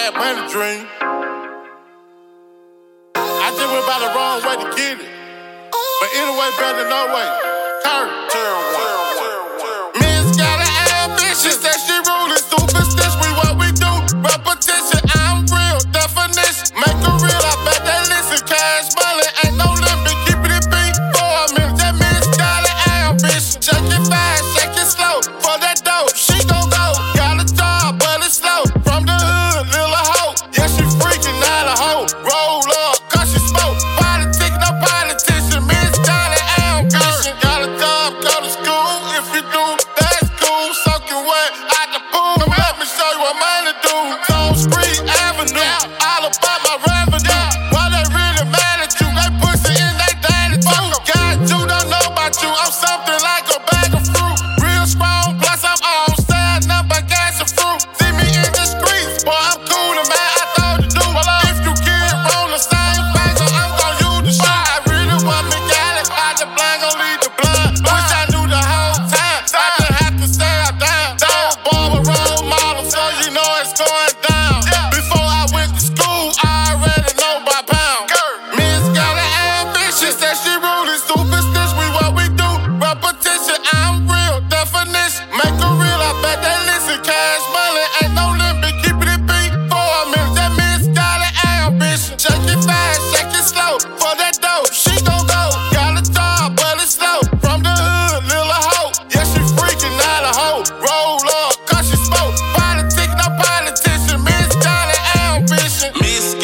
had money dream. I just went by the wrong way to get it. But anyway, better than no way. Kurt. Stone 55, shake it slow for that dope. She gon' go. Got a job, but it's slow. From the hood, hoe. Yeah, freaking out a hoe. Roll politician. Miss. Miss.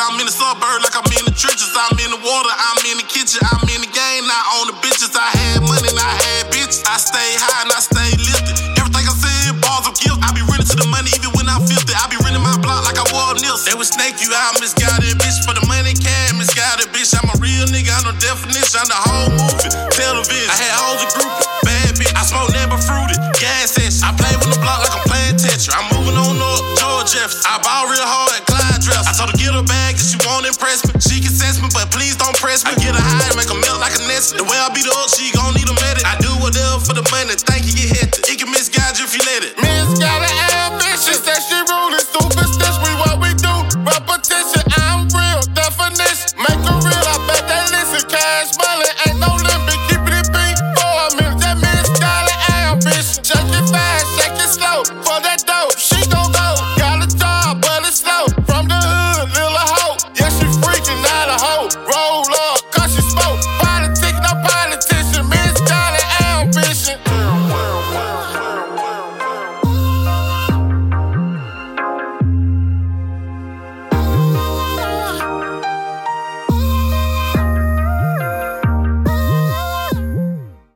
I'm in the suburb like I'm in the trenches. I'm in the water, I'm in the kitchen. I'm snake you out, misguided bitch. For the money, can misguided bitch. I'm a real nigga, I know definition. I'm the whole movie, television. I had hoes and groupies, bad bitch. I smoke never fruity, gas session. I play with the block like I'm playing Tetris. I'm moving on up, George Jefferson. I ball real hard at Clyde Drexler. I told her get her bag cause she won't impress me. She can sense me, but please don't press me. I get her high and make her melt like a nest. The way I beat up, she gon' need a medic. I do whatever for the money, think you get hit. It can misguide you if you let it. Miss